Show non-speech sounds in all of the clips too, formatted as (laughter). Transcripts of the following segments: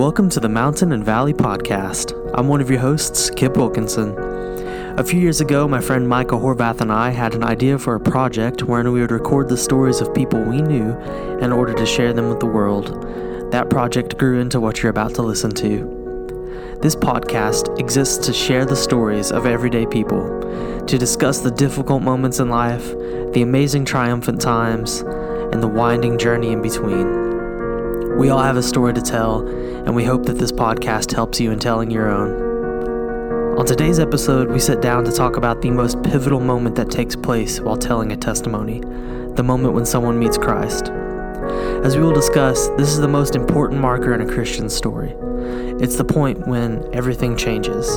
Welcome to the Mountain and Valley Podcast. I'm one of your hosts, Kip Wilkinson. A few years ago, my friend Michael Horvath and I had an idea for a project wherein we would record the stories of people we knew in order to share them with the world. That project grew into what you're about to listen to. This podcast exists to share the stories of everyday people, to discuss the difficult moments in life, the amazing triumphant times, and the winding journey in between. We all have a story to tell, and we hope that this podcast helps you in telling your own. On today's episode, we sit down to talk about the most pivotal moment that takes place while telling a testimony the moment when someone meets Christ. As we will discuss, this is the most important marker in a Christian story. It's the point when everything changes.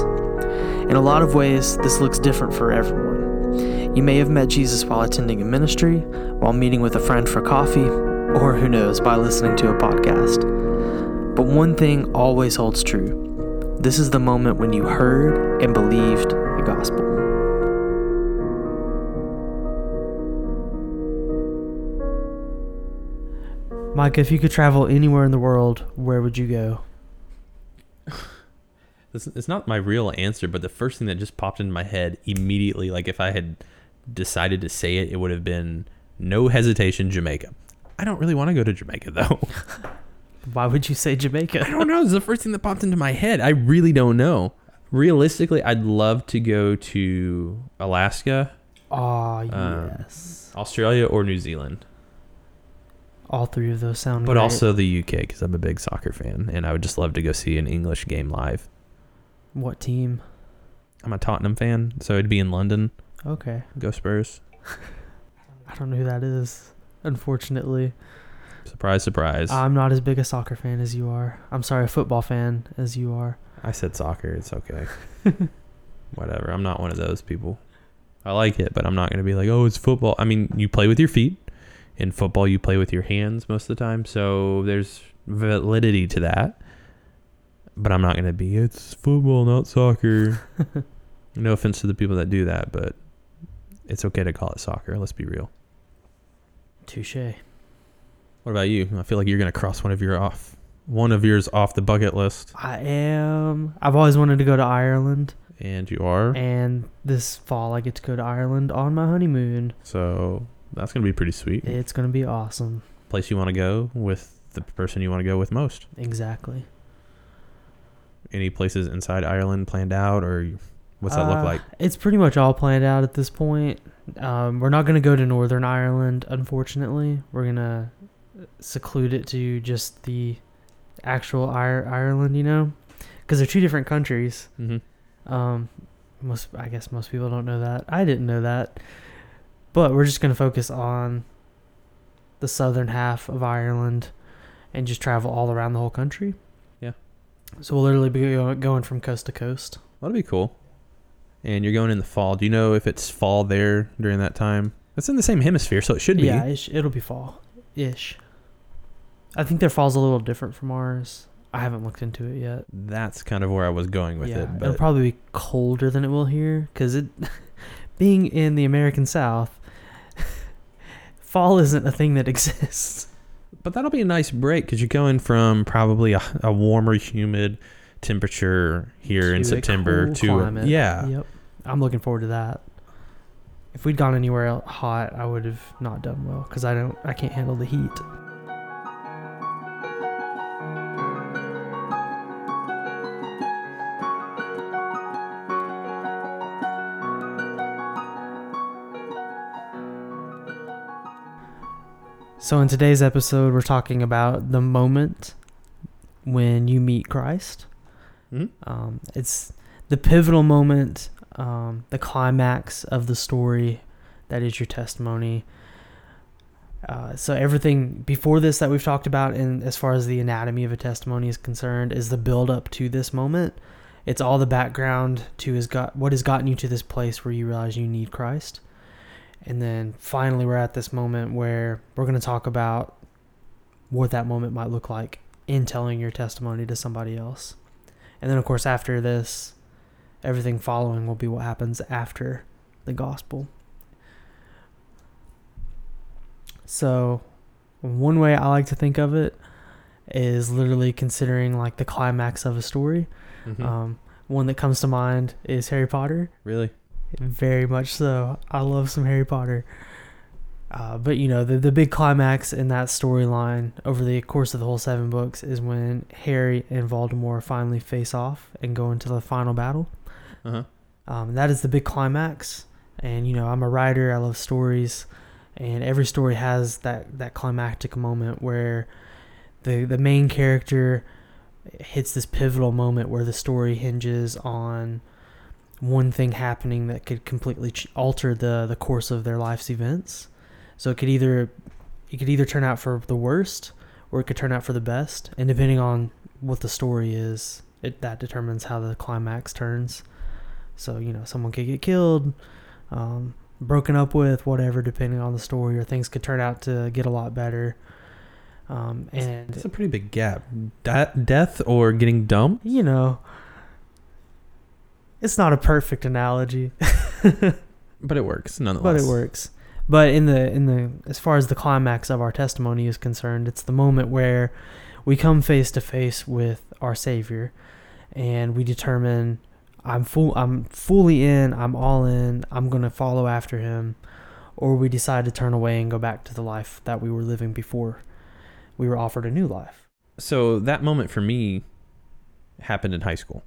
In a lot of ways, this looks different for everyone. You may have met Jesus while attending a ministry, while meeting with a friend for coffee, or who knows, by listening to a podcast. But one thing always holds true this is the moment when you heard and believed the gospel. Mike, if you could travel anywhere in the world, where would you go? (laughs) It's, it's not my real answer, but the first thing that just popped into my head immediately, like if I had decided to say it, it would have been no hesitation, Jamaica. I don't really want to go to Jamaica though. (laughs) Why would you say Jamaica? I don't know. It's the first thing that popped into my head. I really don't know. Realistically, I'd love to go to Alaska, Oh, Um, yes. Australia, or New Zealand, All three of those sound but great. also the UK because I'm a big soccer fan and I would just love to go see an English game live. What team? I'm a Tottenham fan, so it'd be in London. Okay. Go Spurs! (laughs) I don't know who that is, unfortunately. Surprise, surprise! I'm not as big a soccer fan as you are. I'm sorry, a football fan as you are. I said soccer. It's okay. (laughs) Whatever. I'm not one of those people. I like it, but I'm not going to be like, oh, it's football. I mean, you play with your feet. In football, you play with your hands most of the time. So there's validity to that. But I'm not going to be, it's football, not soccer. (laughs) no offense to the people that do that, but it's okay to call it soccer. Let's be real. Touche. What about you? I feel like you're going to cross one of your off. One of yours off the bucket list, I am. I've always wanted to go to Ireland, and you are. and this fall I get to go to Ireland on my honeymoon. So that's gonna be pretty sweet. It's gonna be awesome. Place you want to go with the person you want to go with most. Exactly. Any places inside Ireland planned out, or what's that look Uh, like? It's pretty much all planned out at this point. Um, we're not going to go to Northern Ireland, unfortunately. We're going to seclude it to just the actual Ir- Ireland, you know? Because they're two different countries. Mm-hmm. Um, most, I guess most people don't know that. I didn't know that. But we're just going to focus on the southern half of Ireland and just travel all around the whole country. Yeah. So we'll literally be going from coast to coast. That'll be cool. And you're going in the fall. Do you know if it's fall there during that time? It's in the same hemisphere, so it should be. Yeah, ish, it'll be fall ish. I think their fall's a little different from ours. I haven't looked into it yet. That's kind of where I was going with yeah, it. it'll probably be colder than it will here because it, (laughs) being in the American South, (laughs) fall isn't a thing that (laughs) exists. but that'll be a nice break because you're going from probably a, a warmer, humid temperature here in To a September to climate. yeah. Yep. I'm looking forward to that. If we'd gone anywhere hot, I would have not done well because I don't. I can't handle the heat. So, in today's episode, we're talking about the moment when you meet Christ. Mhm. Um, it's the pivotal moment, um, the climax of the story that is your testimony. Uh, so everything before this that we've talked about, and as far as the anatomy of a testimony is concerned, is the build up to this moment. It's all the background to has got what has gotten you to this place where you realize you need Christ, and then finally we're at this moment where we're going to talk about what that moment might look like in telling your testimony to somebody else. And then, of course, after this, everything following will be what happens after the gospel. So, one way I like to think of it is literally considering like the climax of a story. Mhm. Um, one that comes to mind is Harry Potter. really? Very much so. I love some Harry Potter. Uh, but you know the the big climax in that storyline over the course of the whole seven books is when Harry and Voldemort finally face off and go into the final battle. Uh huh. Um, that is the big climax. And you know I'm a writer. I love stories, and every story has that that climactic moment where the the main character hits this pivotal moment where the story hinges on one thing happening that could completely ch- alter the the course of their life's events. So it could either it could either turn out for the worst or it could turn out for the best, and depending on what the story is, it that determines how the climax turns. So you know, someone could get killed, um, broken up with, whatever, depending on the story, or things could turn out to get a lot better. Um, and It's a pretty big gap. Death or getting dumped? you know, it's not a perfect analogy, (laughs) But it works nonetheless. but it works. But in the in the as far as the climax of our testimony is concerned, it's the moment where we come face to face with our Savior, and we determine I'm full I'm fully in, I'm all in, I'm gonna follow after Him, or we decide to turn away and go back to the life that we were living before we were offered a new life. So that moment for me happened in high school.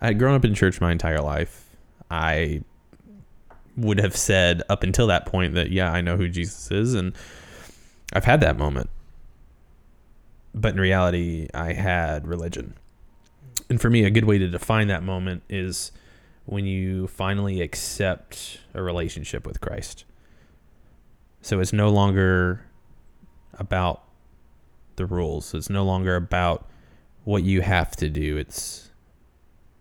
I had grown up in church my entire life. I would have said up until that point that yeah, I know who Jesus is and I've had that moment. But in reality, I had religion. And for me, a good way to define that moment is when you finally accept a relationship with Christ. So it's no longer about the rules. It's no longer about what you have to do. It's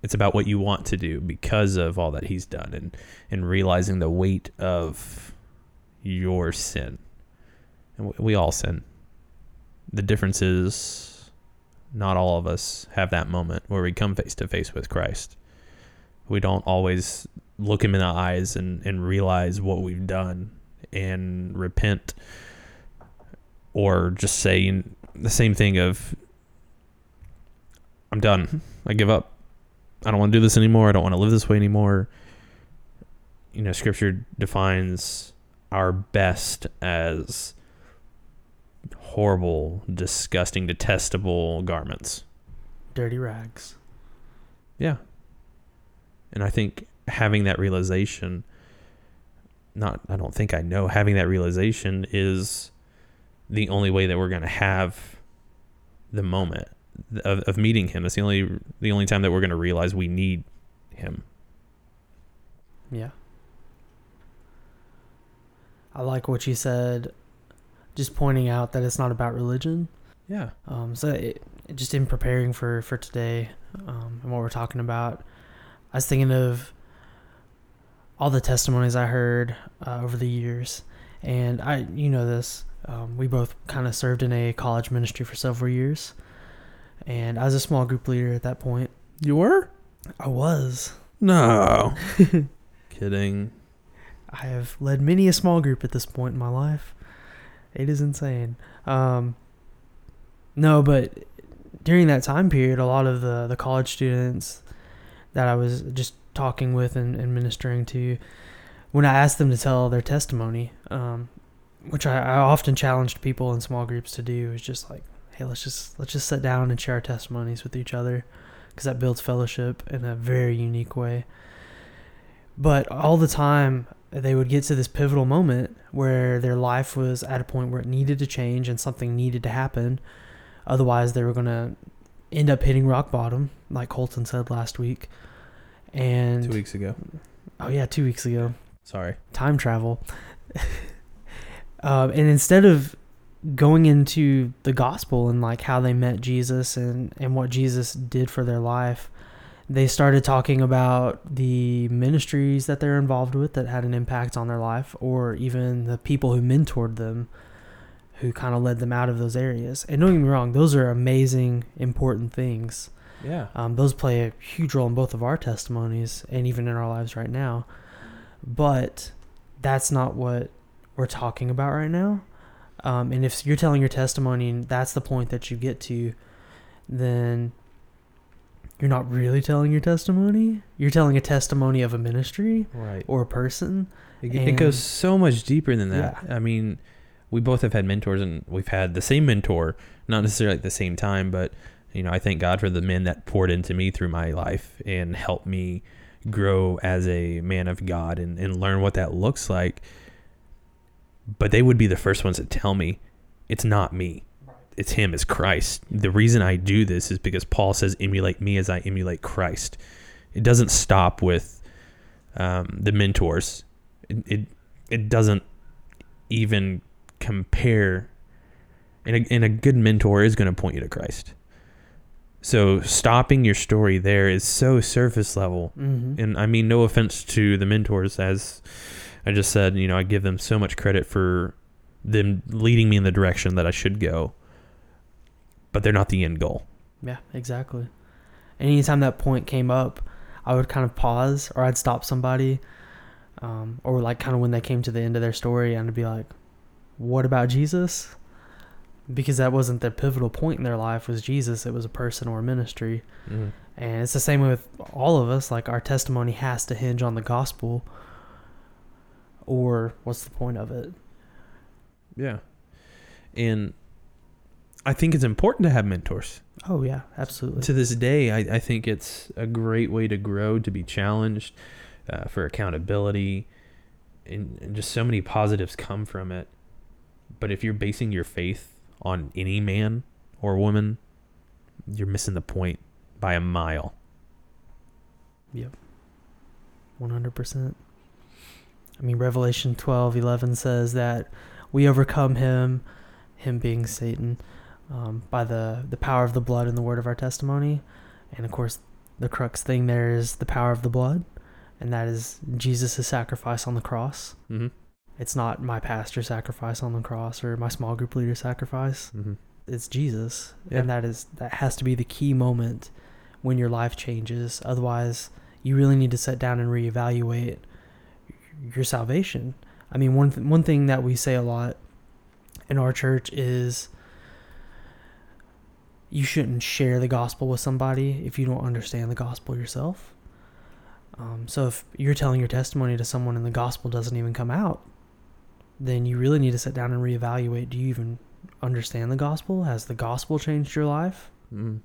it's about what you want to do because of all that he's done and and realizing the weight of your sin. And we, all sin. The difference is not all of us have that moment where we come face to face with Christ. We don't always look him in the eyes and, and realize what we've done and repent or just say the same thing of I'm done. I give up. I don't want to do this anymore. I don't want to live this way anymore. You know, scripture defines our best as horrible, disgusting, detestable garments. Dirty rags. Yeah. And I think having that realization not I don't think I know having that realization is the only way that we're going to have the moment of, of meeting him. It's the only the only time that we're going to realize we need him. Yeah. I like what you said, just pointing out that it's not about religion. Yeah. Um, so it, just in preparing for for today um, and what we're talking about, I was thinking of all the testimonies I heard uh, over the years, and I, you know, this. Um, we both kind of served in a college ministry for several years, and I was a small group leader at that point. You were? I was. No. (laughs) Kidding. I have led many a small group at this point in my life. It is insane. Um, no, but during that time period, a lot of the, the college students that I was just talking with and, and ministering to, when I asked them to tell their testimony, um, which I, I often challenged people in small groups to do, is just like, hey, let's just let's just sit down and share our testimonies with each other, because that builds fellowship in a very unique way. But all the time, they would get to this pivotal moment where their life was at a point where it needed to change and something needed to happen. Otherwise, they were going to end up hitting rock bottom, like Colton said last week. And Two weeks ago. oh yeah, two weeks ago, Sorry. time travel. um, (laughs) and instead of going into the gospel and like how they met Jesus and and what Jesus did for their life, they started talking about the ministries that they're involved with that had an impact on their life, or even the people who mentored them, who kind of led them out of those areas. And don't get me wrong, those are amazing, important things. Yeah. Um, those play a huge role in both of our testimonies and even in our lives right now. But that's not what we're talking about right now. Um, and if you're telling your testimony and that's the point that you get to, then you're not really telling your testimony. You're telling a testimony of a ministry Right. or a person. It, it goes so much deeper than that. I mean, we both have had mentors, and we've had the same mentor, not necessarily at the same time, but you know, I thank God for the men that poured into me through my life and helped me grow as a man of God and, and learn what that looks like. But they would be the first ones to tell me it's not me. It's him, it's Christ. The reason I do this is because Paul says, emulate me as I emulate Christ. It doesn't stop with um, the mentors. It, it it doesn't even compare. And a, and a good mentor is going to point you to Christ. So stopping your story there is so surface level. Mm-hmm. And I mean, no offense to the mentors, as I just said, you know, I give them so much credit for them leading me in the direction that I should go. But they're not the end goal. Yeah, exactly. And anytime that point came up, I would kind of pause or I'd stop somebody. Um, or like kind of when they came to the end of their story and I'd be like, what about Jesus? Because that wasn't the pivotal point in their life was Jesus. It was a person or a ministry. And it's the same with all of us. Like our testimony has to hinge on the gospel or what's the point of it? Yeah. And I think it's important to have mentors. Oh yeah, absolutely. To this day, I, I think it's a great way to grow, to be challenged, uh, for accountability, and, and just so many positives come from it. But if you're basing your faith on any man or woman, you're missing the point by a mile. Yep. 100%. I mean, Revelation 12 11 says that we overcome him, him being Satan, um, by the, the power of the blood and the word of our testimony. And of course, the crux thing there is the power of the blood, and that is Jesus' sacrifice on the cross. Mm-hmm. It's not my pastor's sacrifice on the cross or my small group leader's sacrifice. Mm-hmm. It's Jesus, Yeah. and that is that has to be the key moment when your life changes. Otherwise, you really need to sit down and reevaluate your salvation. I mean, one th- one thing that we say a lot in our church is you shouldn't share the gospel with somebody if you don't understand the gospel yourself. Um, so if you're telling your testimony to someone and the gospel doesn't even come out, then you really need to sit down and reevaluate. Do you even understand the gospel? Has the gospel changed your life? Mm-hmm.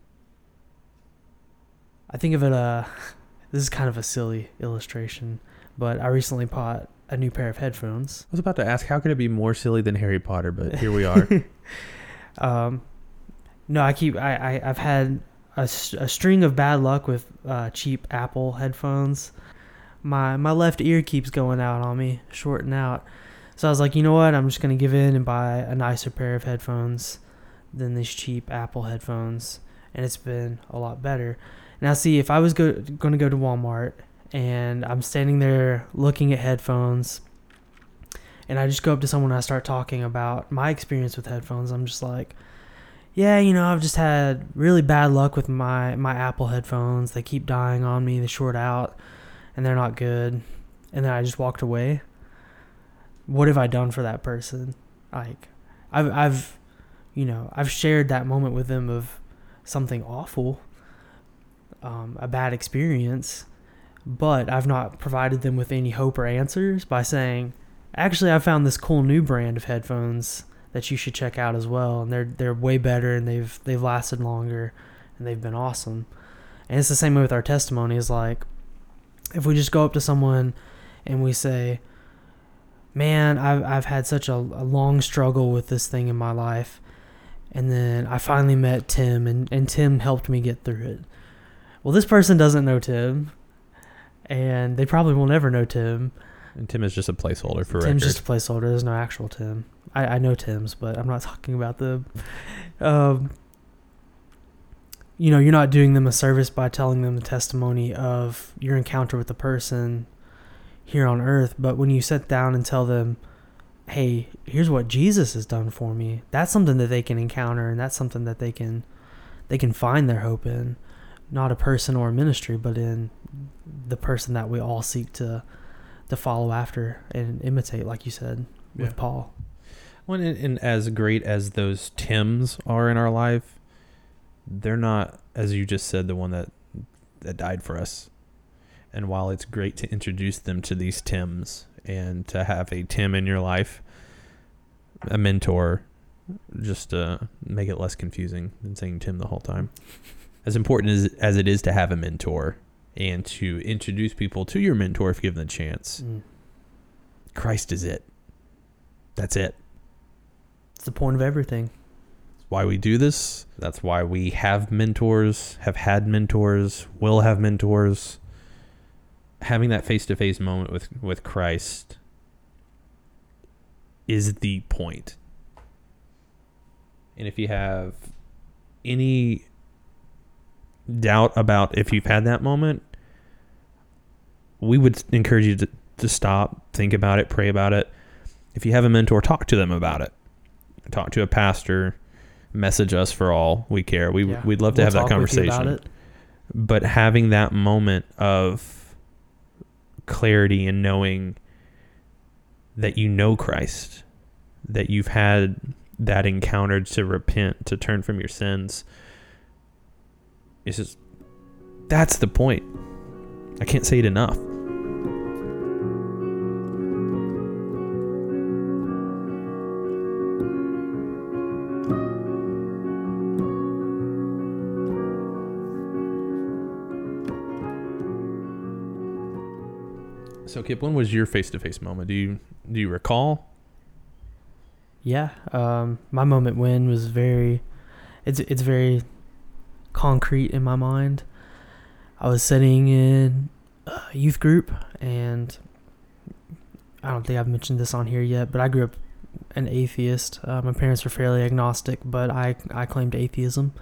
I think of it uh (laughs) this is kind of a silly illustration, but I recently bought a new pair of headphones. I was about to ask, how could it be more silly than Harry Potter? But here we (laughs) are. um no, I keep I, I I've had a, a string of bad luck with uh, cheap Apple headphones. My my left ear keeps going out on me, shorting out. So I was like, you know what? I'm just gonna give in and buy a nicer pair of headphones than these cheap Apple headphones, and it's been a lot better. Now, see, if I was go- going to go to Walmart and I'm standing there looking at headphones, and I just go up to someone and I start talking about my experience with headphones, I'm just like, yeah, you know, I've just had really bad luck with my my Apple headphones. They keep dying on me. They short out, and they're not good. And then I just walked away. What have I done for that person? Like, I've I've, you know, I've shared that moment with them of something awful, um, a bad experience, but I've not provided them with any hope or answers by saying, actually, I found this cool new brand of headphones that you should check out as well, and they're they're way better and they've they've lasted longer, and they've been awesome. And it's the same way with our testimonies. Like, if we just go up to someone and we say, "Man, I've I've had such a, a long struggle with this thing in my life," and then I finally met Tim, and and Tim helped me get through it. Well, this person doesn't know Tim, and they probably will never know Tim. And Tim is just a placeholder for Tim's record. just a placeholder. There's no actual Tim. I, I know Tim's, but I'm not (laughs) talking about the. Um, you know, you're not doing them a service by telling them the testimony of your encounter with the person here on earth. But when you sit down and tell them, hey, here's what Jesus has done for me, that's something that they can encounter and that's something that they can they can find their hope in. Not a person or a ministry, but in the person that we all seek to to follow after and imitate, like you said with Yeah. Paul. Well, and, and as great as those Tims are in our life, they're not, as you just said, the one that that died for us. And while it's great to introduce them to these Tims and to have a Tim in your life, a mentor, just to make it less confusing than saying Tim the whole time. As important as as it is to have a mentor and to introduce people to your mentor if given the chance, Mm. Christ is it. That's it. It's the point of everything. It's why we do this. That's why we have mentors, have had mentors, will have mentors. Having that face to face moment with, with Christ is the point. And if you have any doubt about if you've had that moment, we would encourage you to, to stop, think about it, pray about it. If you have a mentor, talk to them about it. Talk to a pastor, message us for all we care. We Yeah. we'd love to We'll have that talk with you about conversation. But having that moment of clarity and knowing that you know Christ, that you've had that encounter to repent, to turn from your sins, is just that's the point. I can't say it enough. So, Kip, when was your face-to-face moment? Do you do you recall? Yeah, um, my moment when was very, it's it's very concrete in my mind. I was sitting in a youth group, and I don't think I've mentioned this on here yet, but I grew up an atheist. Uh, my parents were fairly agnostic, but I I claimed atheism,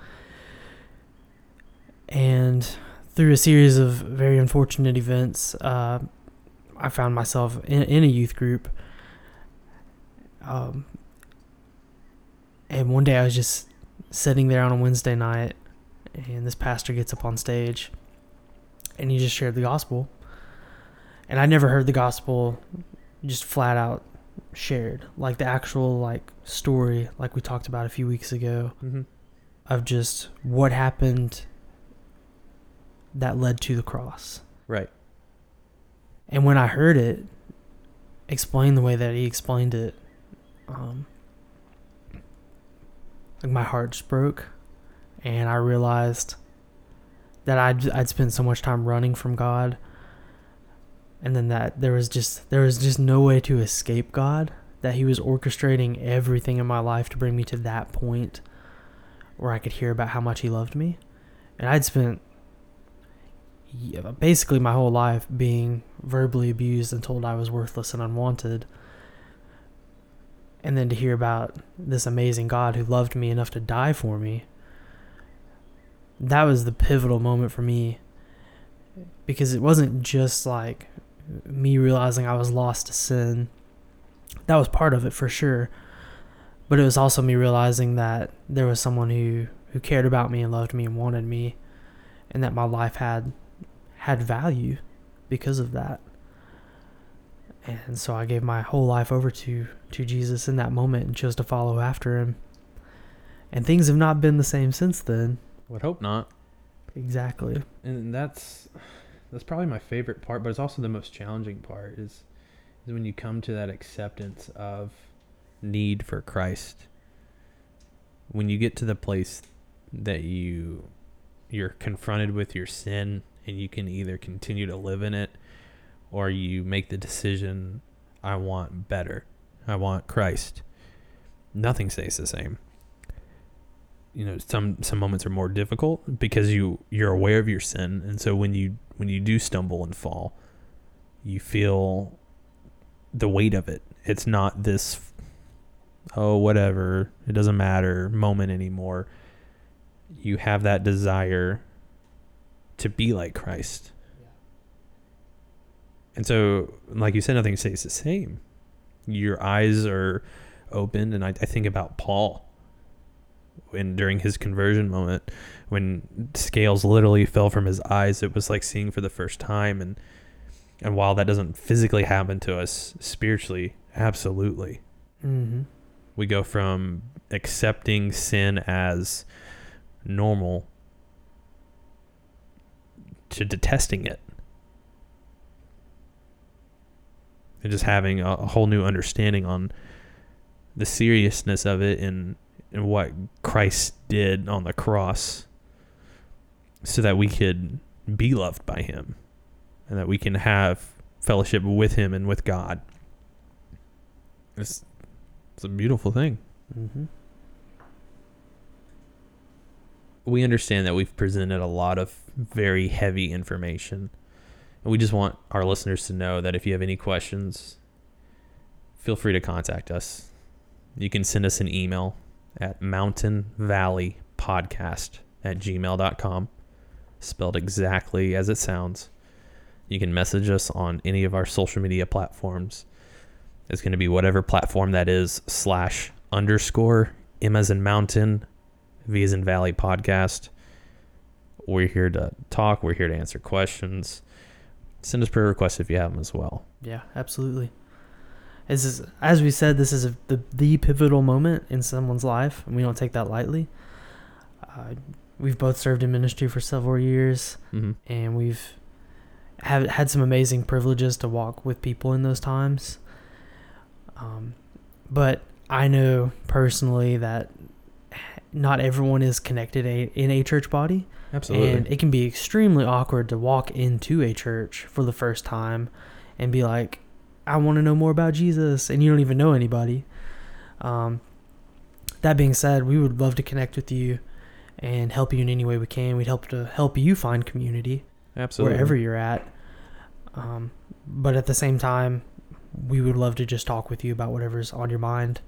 and through a series of very unfortunate events, uh, I found myself in, in a youth group. Um, and one day I was just sitting there on a Wednesday night, and this pastor gets up on stage, and he just shared the gospel. And I never heard the gospel just flat out shared, like the actual like story, like we talked about a few weeks ago, Mm-hmm. of just what happened that led to the cross. Right. And when I heard it explained the way that he explained it, um, like my heart just broke, and I realized that I'd I'd spent so much time running from God, and then that there was just there was just no way to escape God. That He was orchestrating everything in my life to bring me to that point where I could hear about how much He loved me, and I'd spent basically my whole life being verbally abused and told I was worthless and unwanted. And then to hear about this amazing God who loved me enough to die for me, that was the pivotal moment for me. Because it wasn't just like me realizing I was lost to sin. That was part of it for sure. But it was also me realizing that there was someone who, who cared about me and loved me and wanted me, and that my life had had value because of that. And so I gave my whole life over to to Jesus in that moment and chose to follow after him. And things have not been the same since then. Would hope not. Exactly. and that's that's probably my favorite part but it's also the most challenging part is is when you come to that acceptance of need for Christ when you get to the place that you you're confronted with your sin and you can either continue to live in it or you make the decision I want better I want Christ nothing stays the same you know some some moments are more difficult because you you're aware of your sin. And so when you when you do stumble and fall you feel the weight of it. It's not this oh whatever it doesn't matter moment anymore. You have that desire to be like Christ. And so like you said nothing stays the same. Your eyes are opened and I, I think about Paul when during his conversion moment when scales literally fell from his eyes it was like seeing for the first time and and while that doesn't physically happen to us spiritually absolutely Mm-hmm. We go from accepting sin as normal to detesting it. And just having a, a whole new understanding on the seriousness of it and, and what Christ did on the cross so that we could be loved by him and that we can have fellowship with him and with God. It's, it's a beautiful thing. Mm-hmm. We understand that we've presented a lot of very heavy information. And we just want our listeners to know that if you have any questions, feel free to contact us. You can send us an email at mountain valley podcast at gmail.com, spelled exactly as it sounds. You can message us on any of our social media platforms. It's going to be whatever platform that is, slash underscore M as in mountain, V as in valley podcast. We're here to talk. We're here to answer questions. Send us prayer requests if you have them as well. Yeah, absolutely. Is, as we said, this is a, the the pivotal moment in someone's life, and we don't take that lightly. Uh, we've both served in ministry for several years, Mm-hmm. and we've have had some amazing privileges to walk with people in those times. Um, but I know personally that not everyone is connected a, in a church body. Absolutely. And it can be extremely awkward to walk into a church for the first time and be like, I want to know more about Jesus, and you don't even know anybody. Um, that being said, we would love to connect with you and help you in any way we can. We'd help to help you find community Absolutely. wherever you're at. Um, but at the same time, we would love to just talk with you about whatever's on your mind.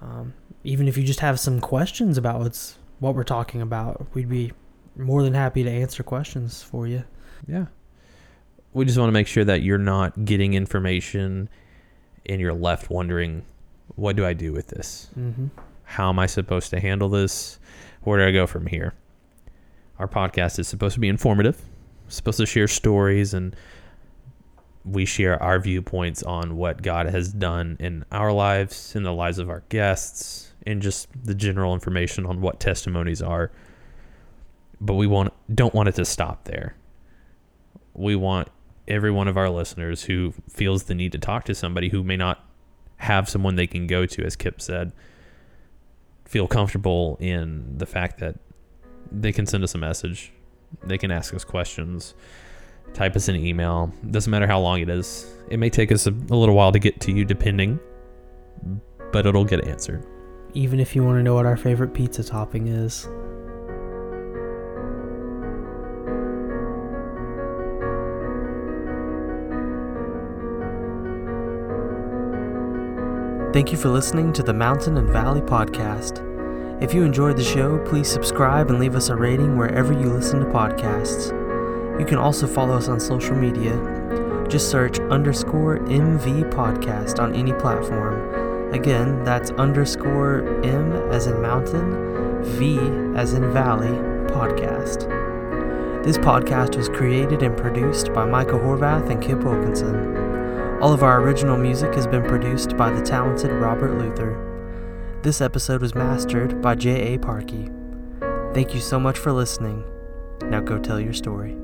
Um, even if you just have some questions about what's what we're talking about, we'd be more than happy to answer questions for you. Yeah. We just want to make sure that you're not getting information and you're left wondering, what do I do with this? Mm-hmm. How am I supposed to handle this? Where do I go from here? Our podcast is supposed to be informative, supposed to share stories, and we share our viewpoints on what God has done in our lives, in the lives of our guests, and just the general information on what testimonies are. But we want don't want it to stop there. We want every one of our listeners who feels the need to talk to somebody who may not have someone they can go to, as Kip said, feel comfortable in the fact that they can send us a message, they can ask us questions, type us an email. Doesn't matter how long it is. It may take us a, a little while to get to you, depending, but it'll get answered. Even if you want to know what our favorite pizza topping is. Thank you for listening to the Mountain and Valley Podcast. If you enjoyed the show, please subscribe and leave us a rating wherever you listen to podcasts. You can also follow us on social media. Just search underscore MV podcast on any platform. Again, that's underscore M as in mountain, V as in valley podcast. This podcast was created and produced by Michael Horvath and Kip Wilkinson. All of our original music has been produced by the talented Robert Luther. This episode was mastered by J.A. Parkey. Thank you so much for listening. Now go tell your story.